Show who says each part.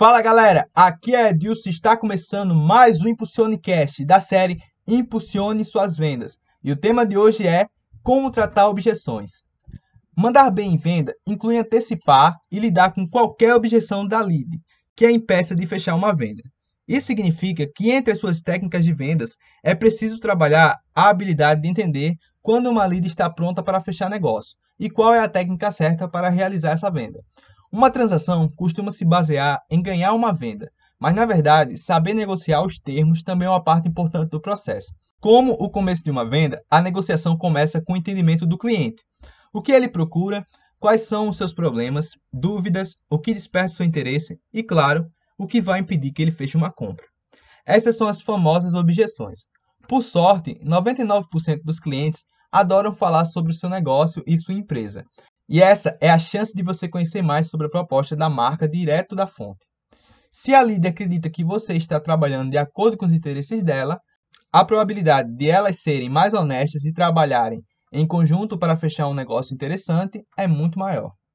Speaker 1: Fala galera, aqui é Edilson está começando mais um Impulsionecast da série Impulsione Suas Vendas. E o tema de hoje é Como tratar objeções. Mandar bem em venda inclui antecipar e lidar com qualquer objeção da lead que a impeça de fechar uma venda. Isso significa que entre as suas técnicas de vendas é preciso trabalhar a habilidade de entender quando uma lead está pronta para fechar negócio e qual é a técnica certa para realizar essa venda. Uma transação costuma se basear em ganhar uma venda, mas na verdade, saber negociar os termos também é uma parte importante do processo. Como o começo de uma venda, a negociação começa com o entendimento do cliente. O que ele procura, quais são os seus problemas, dúvidas, o que desperta seu interesse e, claro, o que vai impedir que ele feche uma compra. Essas são as famosas objeções. Por sorte, 99% dos clientes adoram falar sobre o seu negócio e sua empresa, e essa é a chance de você conhecer mais sobre a proposta da marca direto da fonte. Se a líder acredita que você está trabalhando de acordo com os interesses dela, a probabilidade de elas serem mais honestas e trabalharem em conjunto para fechar um negócio interessante é muito maior.